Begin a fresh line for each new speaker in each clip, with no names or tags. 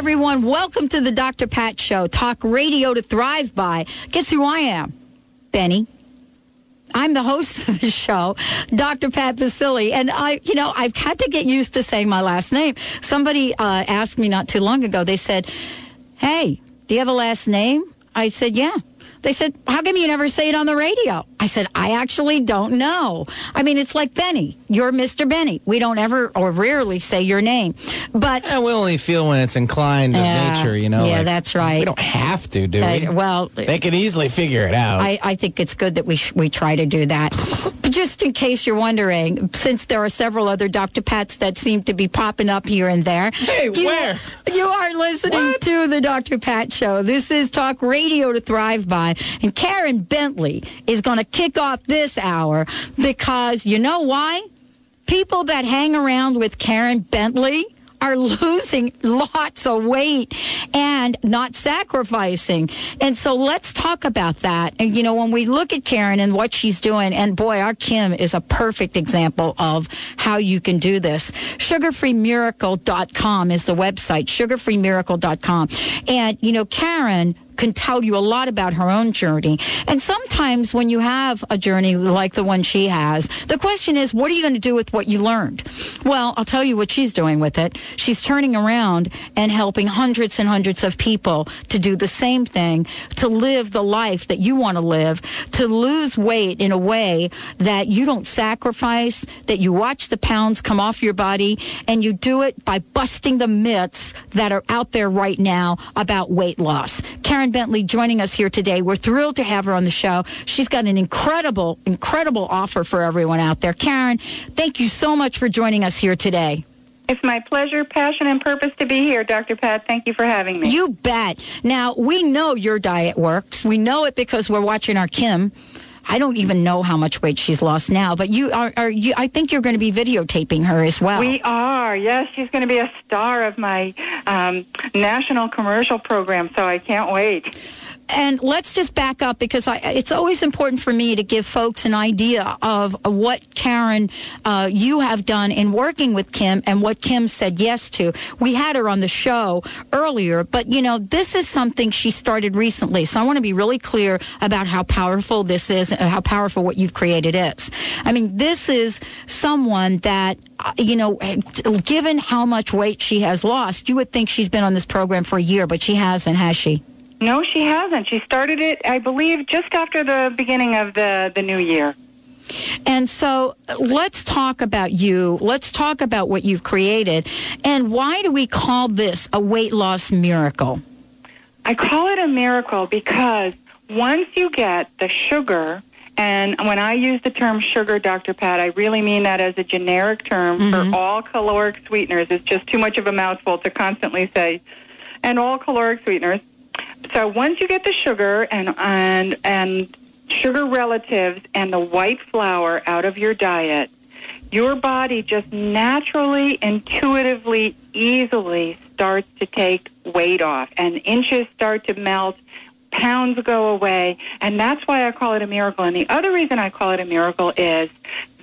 Everyone. Welcome to the Dr. Pat Show. Talk radio to thrive by. Guess who I am? Benny. I'm the host of the show, Dr. Pat Baccili. And I, you know, I've had to get used to saying my last name. Somebody uh, asked me not too long ago, they said, Hey, do you have a last name? I said, Yeah. They said, How come you never say it on the radio? I said, I actually don't know. I mean, it's like Benny. You're Mr. Benny. We don't ever or rarely say your name. But
Yeah, we only feel when it's inclined of
Yeah,
nature, you know.
yeah,
like,
that's right.
We don't have to, do we?
Uh, well,
they can easily figure it out.
I, I think it's good that we sh- we try to do that. Just in case you're wondering, since there are several other Dr. Pats that seem to be popping up here and there.
Hey,
you,
where?
You are listening to the Dr. Pat Show. This is Talk Radio to Thrive By. And Karen Bentley is going to kick off this hour because you know why? People that hang around with Karen Bentley are losing lots of weight and not sacrificing. And so let's talk about that. And you know, when we look at Karen and what she's doing, and boy, our Kim is a perfect example of how you can do this. Sugarfreemiracle.com is the website, sugarfreemiracle.com. And you know, Karen can tell you a lot about her own journey. And sometimes when you have a journey like the one she has, the question is, what are you going to do with what you learned? Well, I'll tell you what she's doing with it. She's turning around and helping hundreds and hundreds of people to do the same thing, to live the life that you want to live, to lose weight in a way that you don't sacrifice, that you watch the pounds come off your body, and you do it by busting the myths that are out there right now about weight loss. Karen Bentley joining us here today. We're thrilled to have her on the show. She's got an incredible, incredible offer for everyone out there. Karen, thank you so much for joining us here today.
It's my pleasure, passion, and purpose to be here, Dr. Pat. Thank you for having me.
You bet. Now, we know your diet works. We know it because we're watching our Kim. I don't even know how much weight she's lost now, but you are, are you, I think you're going to be videotaping her as well.
We are. Yes, she's going to be a star of my um, national commercial program, so I can't wait.
And let's just back up because I, it's always important for me to give folks an idea of what Karen, uh, you have done in working with Kim and what Kim said yes to. We had her on the show earlier, but you know, this is something she started recently. So I want to be really clear about how powerful this is, and how powerful what you've created is. I mean, this is someone that, uh, you know, given how much weight she has lost, you would think she's been on this program for a year, but she hasn't, has she?
No, she hasn't. She started it, I believe, just after the beginning of the, the new year.
And so let's talk about you. Let's talk about what you've created. And why do we call this a weight loss miracle?
I call it a miracle because once you get the sugar, and when I use the term sugar, Dr. Pat, I really mean that as a generic term
Mhm.
for all caloric sweeteners. It's just too much of a mouthful to constantly say, and all caloric sweeteners. So once you get the sugar and and and sugar relatives and the white flour out of your diet, your body just naturally, intuitively, easily starts to take weight off, and inches start to melt. Pounds go away, and that's why I call it a miracle. And the other reason I call it a miracle is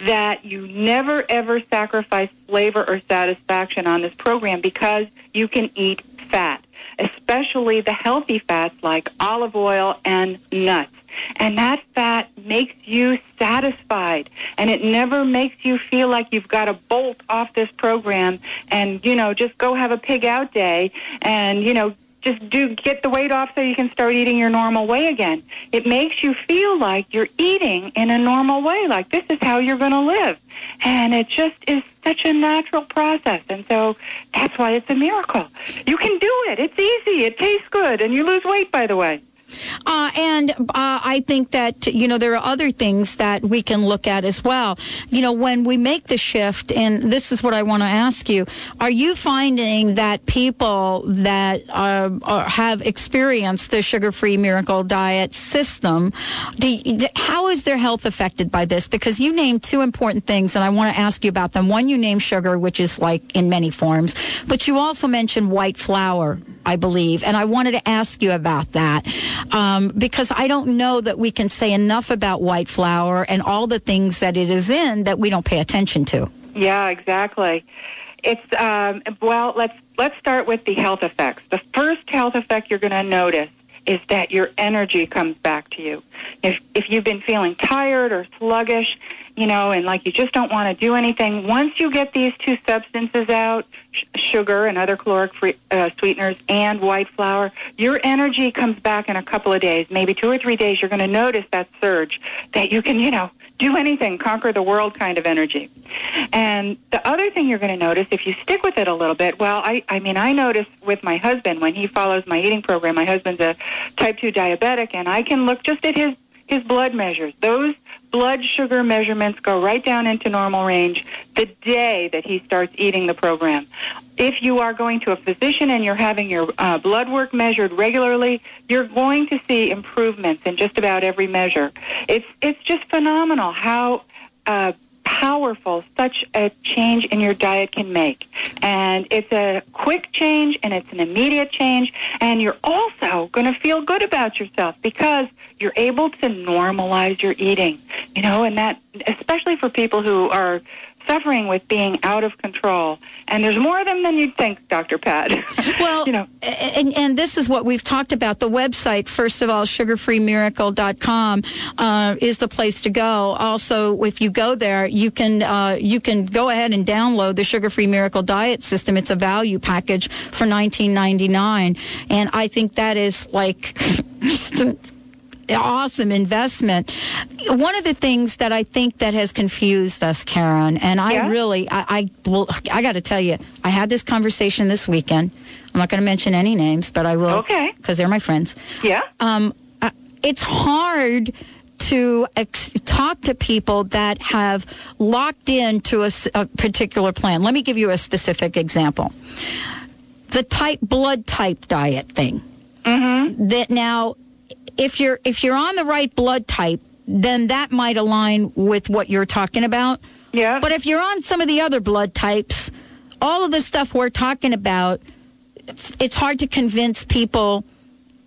that you never ever sacrifice flavor or satisfaction on this program because you can eat fat, especially the healthy fats like olive oil and nuts. And that fat makes you satisfied. And it never makes you feel like you've got to bolt off this program and, you know, just go have a pig out day and, you know, just do get the weight off so you can start eating your normal way again. It makes you feel like you're eating in a normal way, like this is how you're going to live. And it just is such a natural process. And so that's why it's a miracle. You can do it. It's easy. It tastes good. And you lose weight, by the way.
Uh, and uh, I think that, you know, there are other things that we can look at as well. You know, when we make the shift, and this is what I want to ask you, are you finding that people that uh, have experienced the sugar free miracle diet system, do, how is their health affected by this? Because you named two important things, and I want to ask you about them. One, you named sugar, which is like in many forms, but you also mentioned white flour. I believe. And I wanted to ask you about that um, because I don't know that we can say enough about white flour and all the things that it is in that we don't pay attention to.
Yeah, exactly. It's um, well. Let's let's start with the health effects. The first health effect you're going to notice is that your energy comes back to you. If if you've been feeling tired or sluggish, you know, and like you just don't want to do anything. Once you get these two substances out, sh- sugar and other caloric free, uh, sweeteners and white flour, your energy comes back in a couple of days, maybe two or three days. You're going to notice that surge that you can, you know, do anything, conquer the world kind of energy. And the other thing you're going to notice if you stick with it a little bit, well, I, I mean, I notice with my husband when he follows my eating program, my husband's a type 2 diabetic, and I can look just at his his blood measures. Those blood sugar measurements go right down into normal range the day that he starts eating the program. If you are going to a physician and you're having your uh, blood work measured regularly, you're going to see improvements in just about every measure. It's it's just phenomenal how uh, powerful such a change in your diet can make. And it's a quick change and it's an immediate change. And you're also going to feel good about yourself because you're able to normalize your eating. You know, and that, especially for people who are suffering with being out of control. And there's more of them than you'd think, Dr. Pat.
Well, you know, and, and this is what we've talked about. The website, first of all, sugarfreemiracle.com uh, is the place to go. Also, if you go there, you can uh, you can go ahead and download the Sugar Free Miracle Diet System. It's a value package for 19.99, and I think that is like. awesome investment. One of the things that I think that has confused us, Karen, and I yeah. really, I, I, well, I got to tell you, I had this conversation this weekend. I'm not going to mention any names, but I will.
Okay.
Because they're my friends.
Yeah.
Um, uh, it's hard to ex- talk to people that have locked into a, a particular plan. Let me give you a specific example. The type blood type diet thing.
Mm-hmm.
That now if you're if you're on the right blood type, then that might align with what you're talking about.
Yeah.
But if you're on some of the other blood types, all of the stuff we're talking about, it's hard to convince people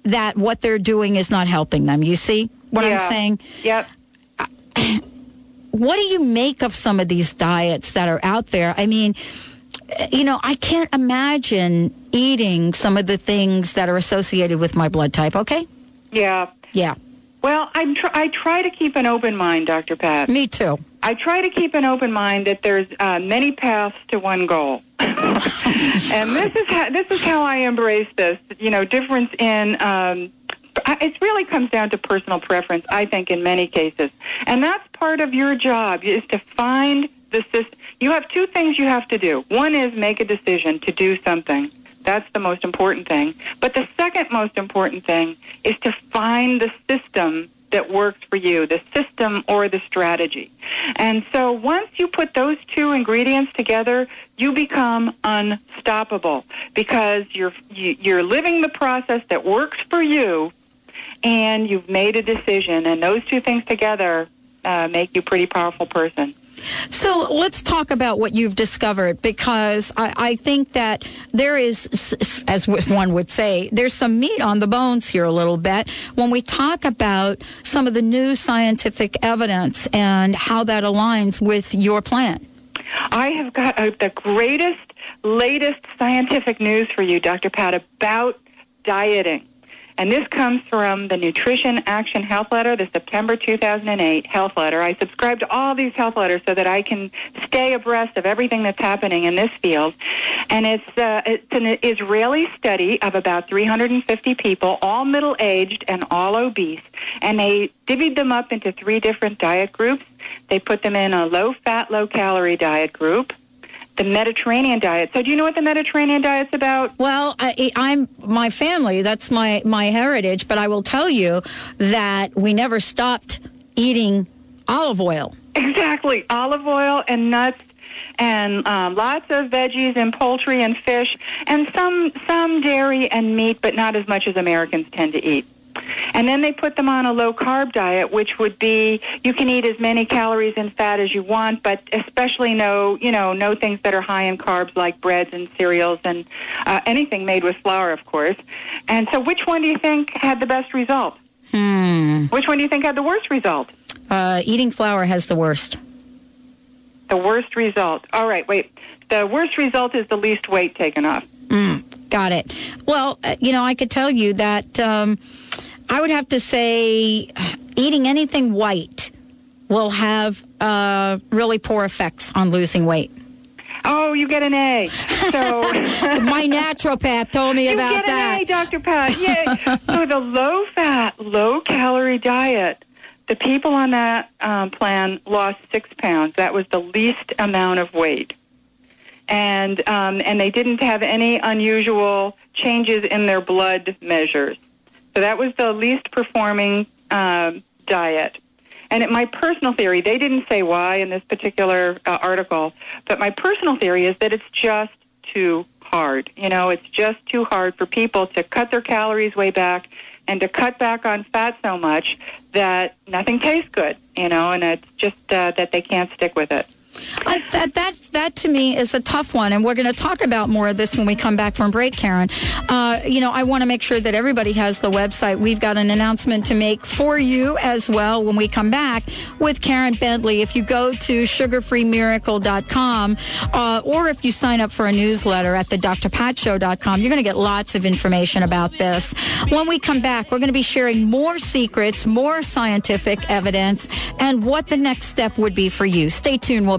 that what they're doing is not helping them. You see what
yeah.
I'm saying?
Yep.
What do you make of some of these diets that are out there? I mean, you know, I can't imagine eating some of the things that are associated with my blood type, okay?
Yeah.
Yeah.
Well, I'm tr- I try to keep an open mind, Dr. Pat.
Me too.
I try to keep an open mind that there's uh, many paths to one goal, and this is how, this is how I embrace this. You know, difference in um, it really comes down to personal preference. I think in many cases, and that's part of your job is to find the system. You have two things you have to do. One is make a decision to do something. That's the most important thing. But the second most important thing is to find the system that works for you, the system or the strategy. And so once you put those two ingredients together, you become unstoppable because you're you're living the process that works for you and you've made a decision and those two things together uh, make you a pretty powerful person.
So let's talk about what you've discovered because I, I, think that there is, as one would say, there's some meat on the bones here a little bit when we talk about some of the new scientific evidence and how that aligns with your plan.
I have got uh, the greatest, latest scientific news for you, Dr. Pat, about dieting. And this comes from the Nutrition Action Health Letter, the September 2008 health letter. I subscribe to all these health letters so that I can stay abreast of everything that's happening in this field. And it's, uh, it's an Israeli study of about 350 people, all middle aged and all obese. And they divvied them up into three different diet groups. They put them in a low fat, low calorie diet group the Mediterranean diet. So, do you know what the Mediterranean diet's about?
Well, I, I'm my family. That's my my heritage. But I will tell you that we never stopped eating olive oil.
Exactly, olive oil and nuts. And um, lots of veggies and poultry and fish, and some some dairy and meat, but not as much as Americans tend to eat. And then they put them on a low carb diet, which would be you can eat as many calories and fat as you want, but especially no, you know, no things that are high in carbs like breads and cereals and uh, anything made with flour, of course. And so, which one do you think had the best result?
Hmm.
Which one do you think had the worst result?
Uh, eating flour has the worst.
The worst result. All right, wait. The worst result is the least weight taken off.
Mm, got it. Well, uh, you know, I could tell you that um, I would have to say eating anything white will have uh, really poor effects on losing weight.
Oh, you get an A. So
my naturopath told me
you
about
get
that.
an A, Dr. Pat. Yay. so the low fat, low calorie diet, the people on that um, plan lost six pounds. That was the least amount of weight. And um, and they didn't have any unusual changes in their blood measures. So that was the least performing um, diet. And it, my personal theory, they didn't say why in this particular uh, article, but my personal theory is that it's just too hard. You know, it's just too hard for people to cut their calories way back and to cut back on fat so much that nothing tastes good, you know, and it's just uh, that they can't stick with it.
Uh, that, that's, that to me is a tough one, and we're going to talk about more of this when we come back from break, Karen. Uh, you know, I want to make sure that everybody has the website. We've got an announcement to make for you as well when we come back with Karen Bentley. If you go to sugarfreemiracle.com uh, or if you sign up for a newsletter at the drpatshow.com, you're going to get lots of information about this. When we come back, we're going to be sharing more secrets, more scientific evidence, and what the next step would be for you. Stay tuned. We'll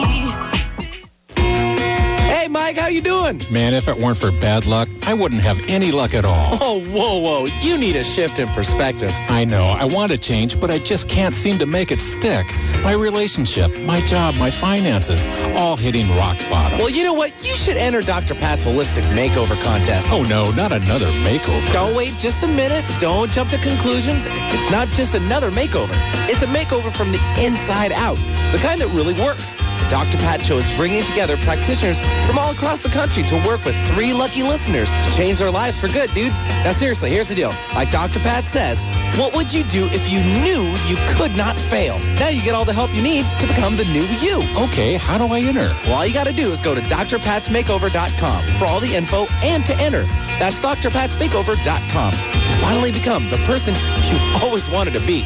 Mike, how you doing?
Man, if it weren't for bad luck, I wouldn't have any luck at all.
Oh, whoa, whoa. You need a shift in perspective.
I know. I want to change, but I just can't seem to make it stick. My relationship, my job, my finances, all hitting rock bottom.
Well, you know what? You should enter Dr. Pat's Holistic Makeover Contest.
Oh, no, not another makeover.
Don't wait just a minute. Don't jump to conclusions. It's not just another makeover. It's a makeover from the inside out, the kind that really works. Dr. Pat Show is bringing together practitioners from all across the country to work with three lucky listeners to change their lives for good, dude. Now, seriously, here's the deal. Like Dr. Pat says, what would you do if you knew you could not fail? Now you get all the help you need to become the new you.
Okay, how do I enter?
Well, all you got to do is go to drpatsmakeover.com for all the info and to enter. That's drpatsmakeover.com to finally become the person you've always wanted to be.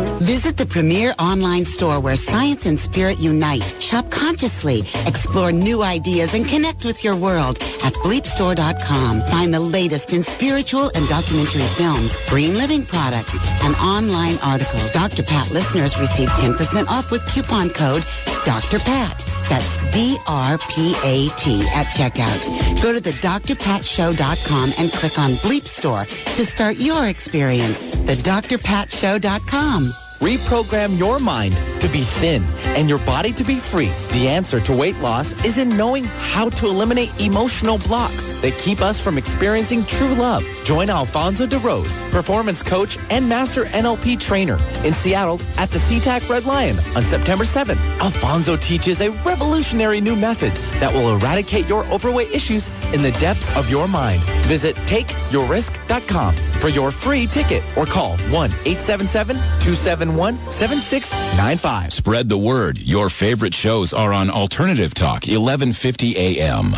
Visit the premier online store where science and spirit unite. Shop consciously, explore new ideas, and connect with your world at bleepstore.com. Find the latest in spiritual and documentary films, green living products, and online articles. Dr. Pat listeners receive 10% off with coupon code Dr. Pat. That's D-R-P-A-T at checkout. Go to the drpatshow.com and click on Bleep Store to start your experience. The drpatshow.com.
Reprogram your mind to be thin and your body to be free. The answer to weight loss is in knowing how to eliminate emotional blocks that keep us from experiencing true love. Join Alfonso DeRose, performance coach and master NLP trainer in Seattle at the SeaTac Red Lion on September 7th. Alfonso teaches a revolutionary new method that will eradicate your overweight issues in the depths of your mind. Visit takeyourrisk.com for your free ticket or call 1-877-271-7695.
Spread the word. Your favorite shows are on Alternative Talk, 1150 AM.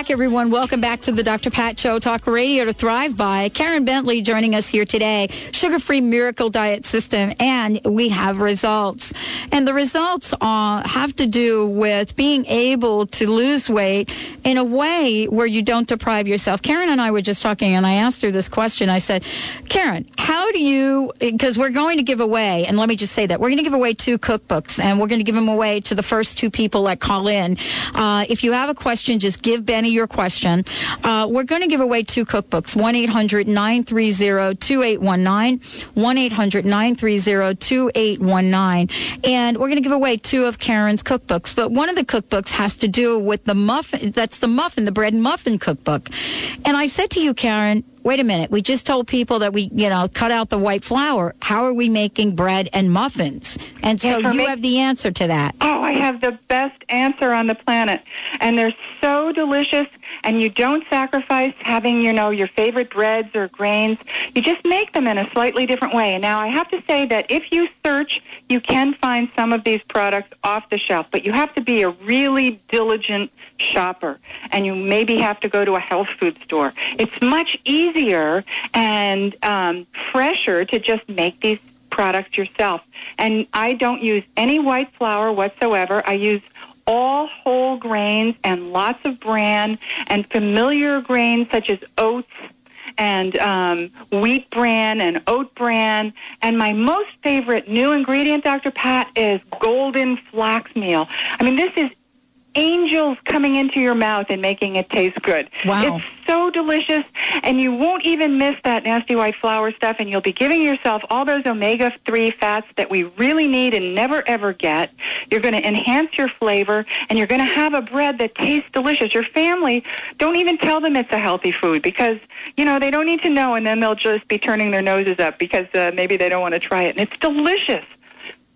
Back, everyone. Welcome back to the Dr. Pat Show, Talk Radio to Thrive By. Karen Bentley joining us here today. Sugar-free miracle diet system, and we have results. And the results uh, have to do with being able to lose weight in a way where you don't deprive yourself. Karen and I were just talking, and I asked her this question. I said, Karen, how do you, because we're going to give away, and let me just say that, we're going to give away two cookbooks, and we're going to give them away to the first two people that call in. Uh, if you have a question, just give Benny your question. Uh, we're going to give away two cookbooks 1 800 930 2819. 1 800 930 2819. And we're going to give away two of Karen's cookbooks. But one of the cookbooks has to do with the muffin. That's the muffin, the bread and muffin cookbook. And I said to you, Karen, wait a minute. We just told people that we, you know, cut out the white flour. How are we making bread and muffins? And so you
me-
have the answer to that.
Oh, I have the best answer on the planet. And they're so delicious and you don't sacrifice having, you know, your favorite breads or grains. You just make them in a slightly different way. And now I have to say that if you search, you can find some of these products off the shelf, but you have to be a really diligent shopper and you maybe have to go to a health food store. It's much easier and um, fresher to just make these products yourself. And I don't use any white flour whatsoever. I use all whole grains and lots of bran and familiar grains such as oats and um, wheat bran and oat bran. And my most favorite new ingredient, Dr. Pat, is golden flax meal. I mean, this is angels coming into your mouth and making it taste good.
Wow.
It's so delicious, and you won't even miss that nasty white flour stuff, and you'll be giving yourself all those omega 3 fats that we really need and never ever get. You're going to enhance your flavor, and you're going to have a bread that tastes delicious. Your family, don't even tell them it's a healthy food because, you know, they don't need to know, and then they'll just be turning their noses up because uh, maybe they don't want to try it. And it's delicious.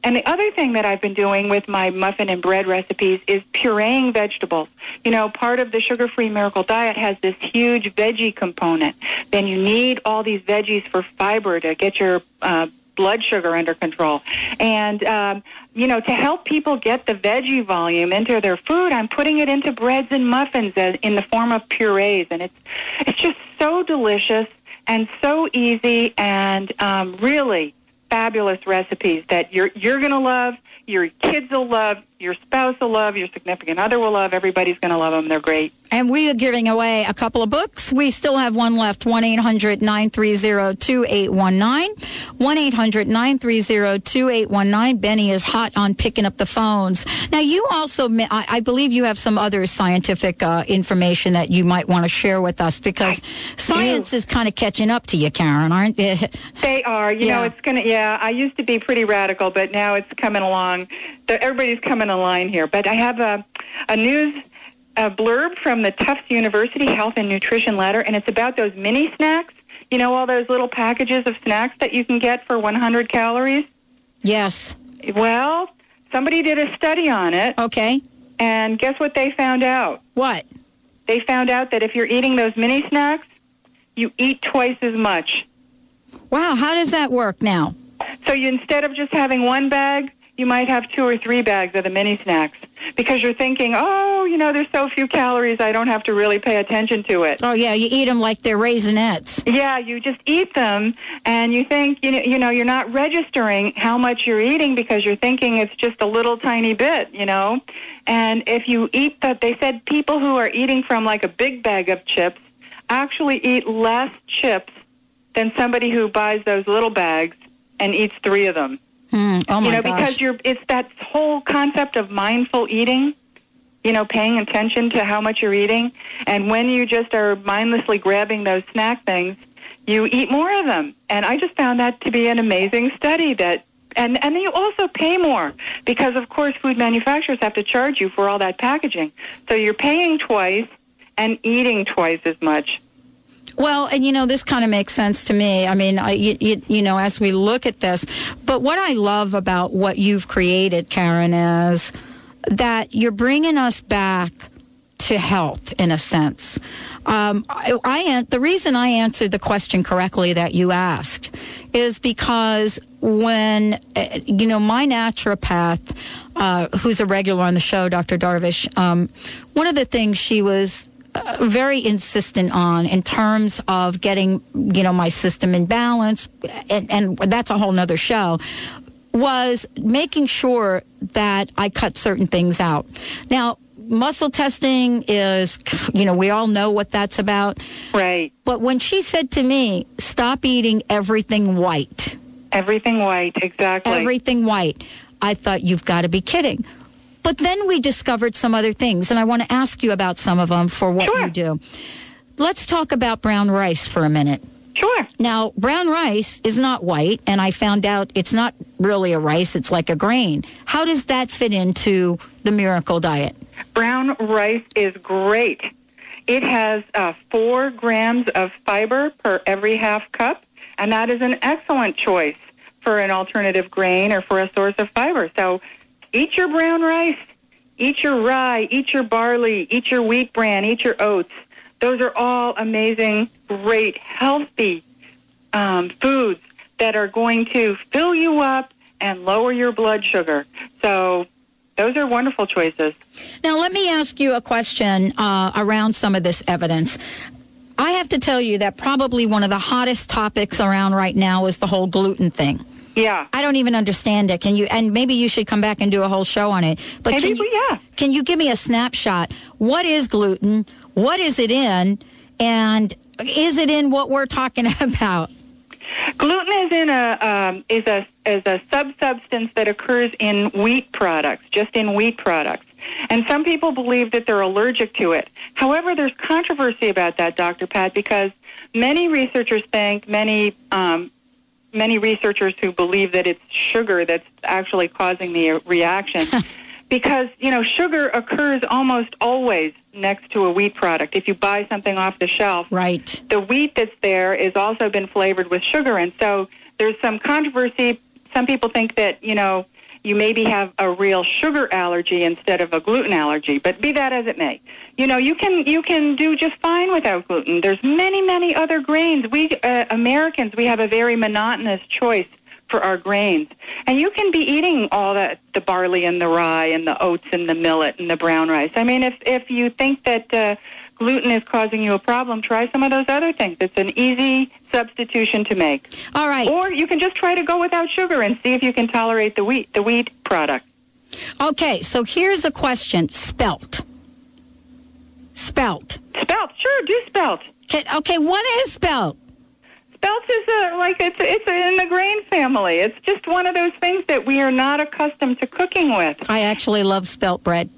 And the other thing that I've been doing with my muffin and bread recipes is pureeing vegetables. You know, part of the sugar-free miracle diet has this huge veggie component. Then you need all these veggies for fiber to get your uh, blood sugar under control. And, um, you know, to help people get the veggie volume into their food, I'm putting it into breads and muffins in the form of purees. And it's, it's just so delicious and so easy and um, really fabulous recipes that you're you're going to love, your kids will love, your spouse will love, your significant other will love. Everybody's going to love them. They're great.
And we are giving away a couple of books. We still have one left 1 800 930 2819. 1 800 930 2819. Benny is hot on picking up the phones. Now, you also, I, I believe you have some other scientific uh, information that you might want to share with us because science is kind of catching up to you, Karen, aren't they?
They are. You
Yeah.
know, it's going to. Yeah, I used to be pretty radical, but now it's coming along. Everybody's coming in line here. But I have a a news. A blurb from the Tufts University Health and Nutrition Letter, and it's about those mini snacks. You know, all those little packages of snacks that you can get for 100 calories?
yes.
Well, somebody did a study on it,
Okay.
and guess what they found out?
What?
they found out that if you're eating those mini snacks, you eat twice as much.
Wow. How does that work now?
So you instead of just having one bag, you might have two or three bags of the mini snacks because you're thinking, oh, you know, there's so few calories, I don't have to really pay attention to it.
Oh, yeah. You eat them like they're raisinets.
Yeah, you just eat them, and you think you know, you know you're not registering how much you're eating because you're thinking it's just a little tiny bit, you know. And if you eat that, they said people who are eating from like a big bag of chips actually eat less chips than somebody who buys those little bags and eats three of them.
Mm, oh my
you know,
gosh.
because you're it's that whole concept of mindful eating. You know, paying attention to how much you're eating, and when you just are mindlessly grabbing those snack things, you eat more of them. And I just found that to be an amazing study that and and then you also pay more because of course food manufacturers have to charge you for all that packaging. So you're paying twice and eating twice as much.
Well, and you know, this kind of makes sense to me. I mean, I, you, you, know, as we look at this, but what I love about what you've created, Karen, is that you're bringing us back to health in a sense. Um, I, I the reason I answered the question correctly that you asked is because when uh, you know my naturopath, uh, who's a regular on the show, Dr. Darvish, um, one of the things she was Uh, very insistent on in terms of getting you know my system in balance, and, and that's a whole nother show was making sure that I cut certain things out. Now, muscle testing is, you know, we all know what that's about.
Right.
But when she said to me, stop eating everything white,
Everything white, exactly.
everything white, I thought, you've got to be kidding. But then we discovered some other things, and I want to ask you about some of them for what
Sure.
you do. Let's talk about brown rice for a minute.
Sure.
Now, brown rice is not white, and I found out it's not really a rice, it's like a grain. How does that fit into the miracle diet?
Brown rice is great. It has uh, four grams of fiber per every half cup, and that is an excellent choice for an alternative grain or for a source of fiber. So eat your brown rice, eat your rye, eat your barley, eat your wheat bran, eat your oats. Those are all amazing, great, healthy um, foods that are going to fill you up and lower your blood sugar. So those are wonderful choices.
Now, let me ask you a question uh, around some of this evidence. I have to tell you that probably one of the hottest topics around right now is the whole gluten thing.
Yeah.
I don't even understand it. Can you? And maybe you should come back and do a whole show on it. But
Maybe
can you,
yeah.
Can you give me a snapshot? What is gluten? What is it in? And is it in what we're talking about?
Gluten is in a um, is a is a subsubstance that occurs in wheat products, just in wheat products. And some people believe that they're allergic to it. However, there's controversy about that, Dr. Pat, because many researchers think many um, many researchers who believe that it's sugar that's actually causing the reaction. because, you know, sugar occurs almost always next to a wheat product. If you buy something off the shelf,
Right.
the wheat that's there is also been flavored with sugar. And so there's some controversy. Some people think that, you know, you maybe have a real sugar allergy instead of a gluten allergy. But be that as it may, you know, you can you can do just fine without gluten. There's many many other grains. We uh, Americans we have a very monotonous choice for our grains, and you can be eating all that the barley and the rye and the oats and the millet and the brown rice. I mean, if if you think that uh, gluten is causing you a problem, try some of those other things. It's an easy substitution to make.
All right.
Or you can just try to go without sugar and see if you can tolerate the wheat the wheat product.
Okay. So here's a question: spelt. Spelt.
Spelt, sure, do spelt.
Okay, okay, what is spelt?
Spelt is a, like it's it's in the grain family. It's just one of those things that we are not accustomed to cooking with.
I actually love spelt bread.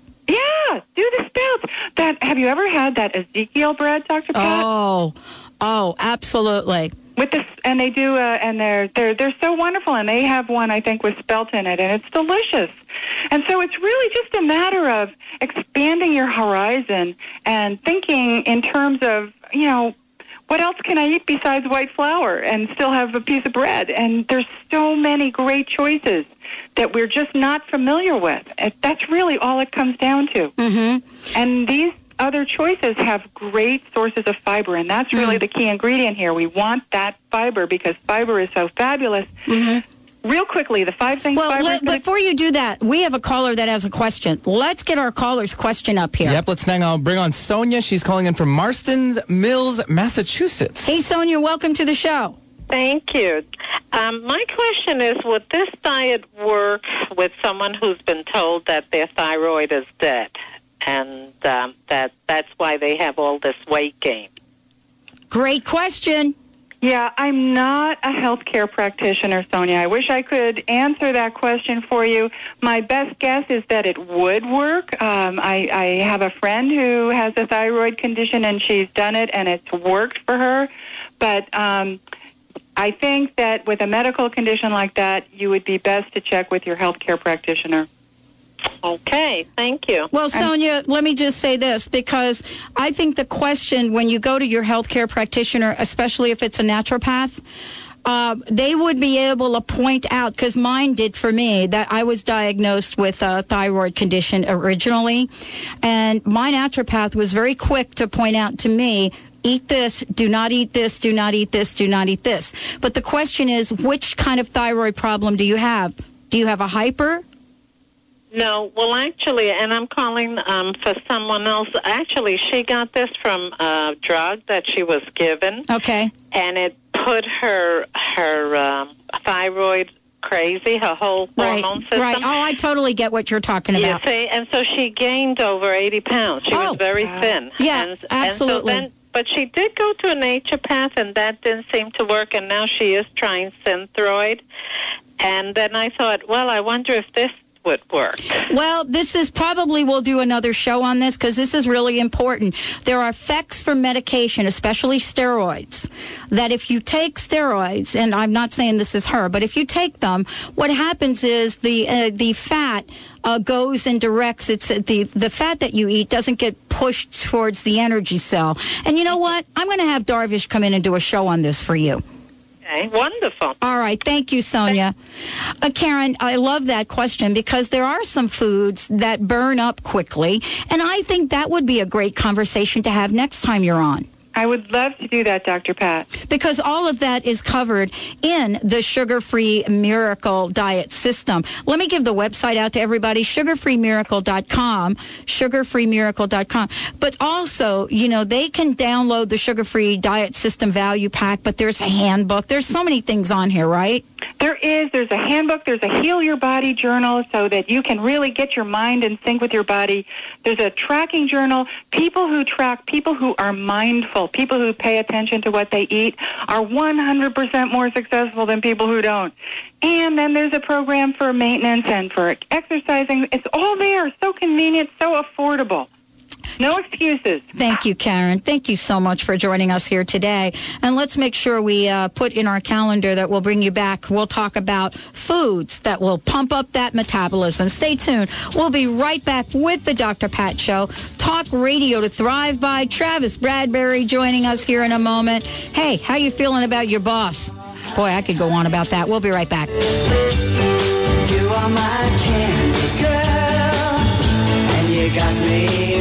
Yeah, do the spelt. That have you ever had that Ezekiel bread, Doctor Pat?
Oh, oh, absolutely.
With this, and they do, uh, and they're they're they're so wonderful, and they have one I think with spelt in it, and it's delicious. And so it's really just a matter of expanding your horizon and thinking in terms of you know what else can I eat besides white flour and still have a piece of bread? And there's so many great choices that we're just not familiar with. That's really all it comes down to. Mm-hmm. And these other choices have great sources of fiber, and that's really the key ingredient here. We want that fiber because fiber is so fabulous. Real quickly, the five things
Well,
fiber
let,
gonna-
before you do that, we have a caller that has a question. Let's get our caller's question up here.
Yep, let's bring on, bring on Sonia. She's calling in from Marston's Mills, Massachusetts.
Hey, Sonia, welcome to the show.
Thank you. Um, my question is Would this diet work with someone who's been told that their thyroid is dead and um, that that's why they have all this weight gain?
Great question.
Yeah, I'm not a healthcare practitioner, Sonia. I wish I could answer that question for you. My best guess is that it would work. Um, I, I have a friend who has a thyroid condition, and she's done it, and it's worked for her. But um, I think that with a medical condition like that, you would be best to check with your healthcare practitioner.
Okay, thank you.
Well, Sonia, let me just say this because I think the question when you go to your healthcare practitioner, especially if it's a naturopath, uh, they would be able to point out because mine did for me that I was diagnosed with a thyroid condition originally, and my naturopath was very quick to point out to me. Eat this, do not eat this, do not eat this, do not eat this. But the question is, which kind of thyroid problem do you have? Do you have a hyper
no, well, actually, and I'm calling um, for someone else. Actually, she got this from a drug that she was given.
Okay.
And it put her her um, thyroid crazy, her whole
right,
hormone system.
Right. Oh, I totally get what you're talking about.
You see, and so she gained over 80 pounds. She
oh.
was very thin.
Yeah,
and,
absolutely.
And so then, but she did go to a naturopath, and that didn't seem to work. And now she is trying Synthroid. And then I thought, well, I wonder if this would work.
Well, this is probably we'll do another show on this because this is really important. There are effects from medication, especially steroids, that if you take steroids, and I'm not saying this is her, but if you take them, what happens is the uh, the fat uh, goes and directs it's the the fat that you eat doesn't get pushed towards the energy cell. And you know what? I'm going to have Darvish come in and do a show on this for you.
Wonderful.
All right, thank you, Sonia. Uh, Karen, I love that question because there are some foods that burn up quickly, and I think that would be a great conversation to have next time you're on.
I would love to do that, Dr. Pat.
Because all of that is covered in the sugar free miracle diet system. Let me give the website out to everybody sugarfreemiracle.com, sugarfreemiracle.com. But also, you know, they can download the sugar free diet system value pack, but there's a handbook. There's so many things on here, right?
There is. There's a handbook. There's a Heal Your Body journal so that you can really get your mind in sync with your body. There's a tracking journal. People who track, people who are mindful, people who pay attention to what they eat are 100% more successful than people who don't. And then there's a program for maintenance and for exercising. It's all there. So convenient, so affordable. No excuses.
Thank you, Karen. Thank you so much for joining us here today. And let's make sure we uh, put in our calendar that we'll bring you back. We'll talk about foods that will pump up that metabolism. Stay tuned. We'll be right back with the Dr. Pat Show. Talk radio to thrive by. Travis Bradberry joining us here in a moment. Hey, how you feeling about your boss? Boy, I could go on about that. We'll be right back.
You are my candy girl, and you got me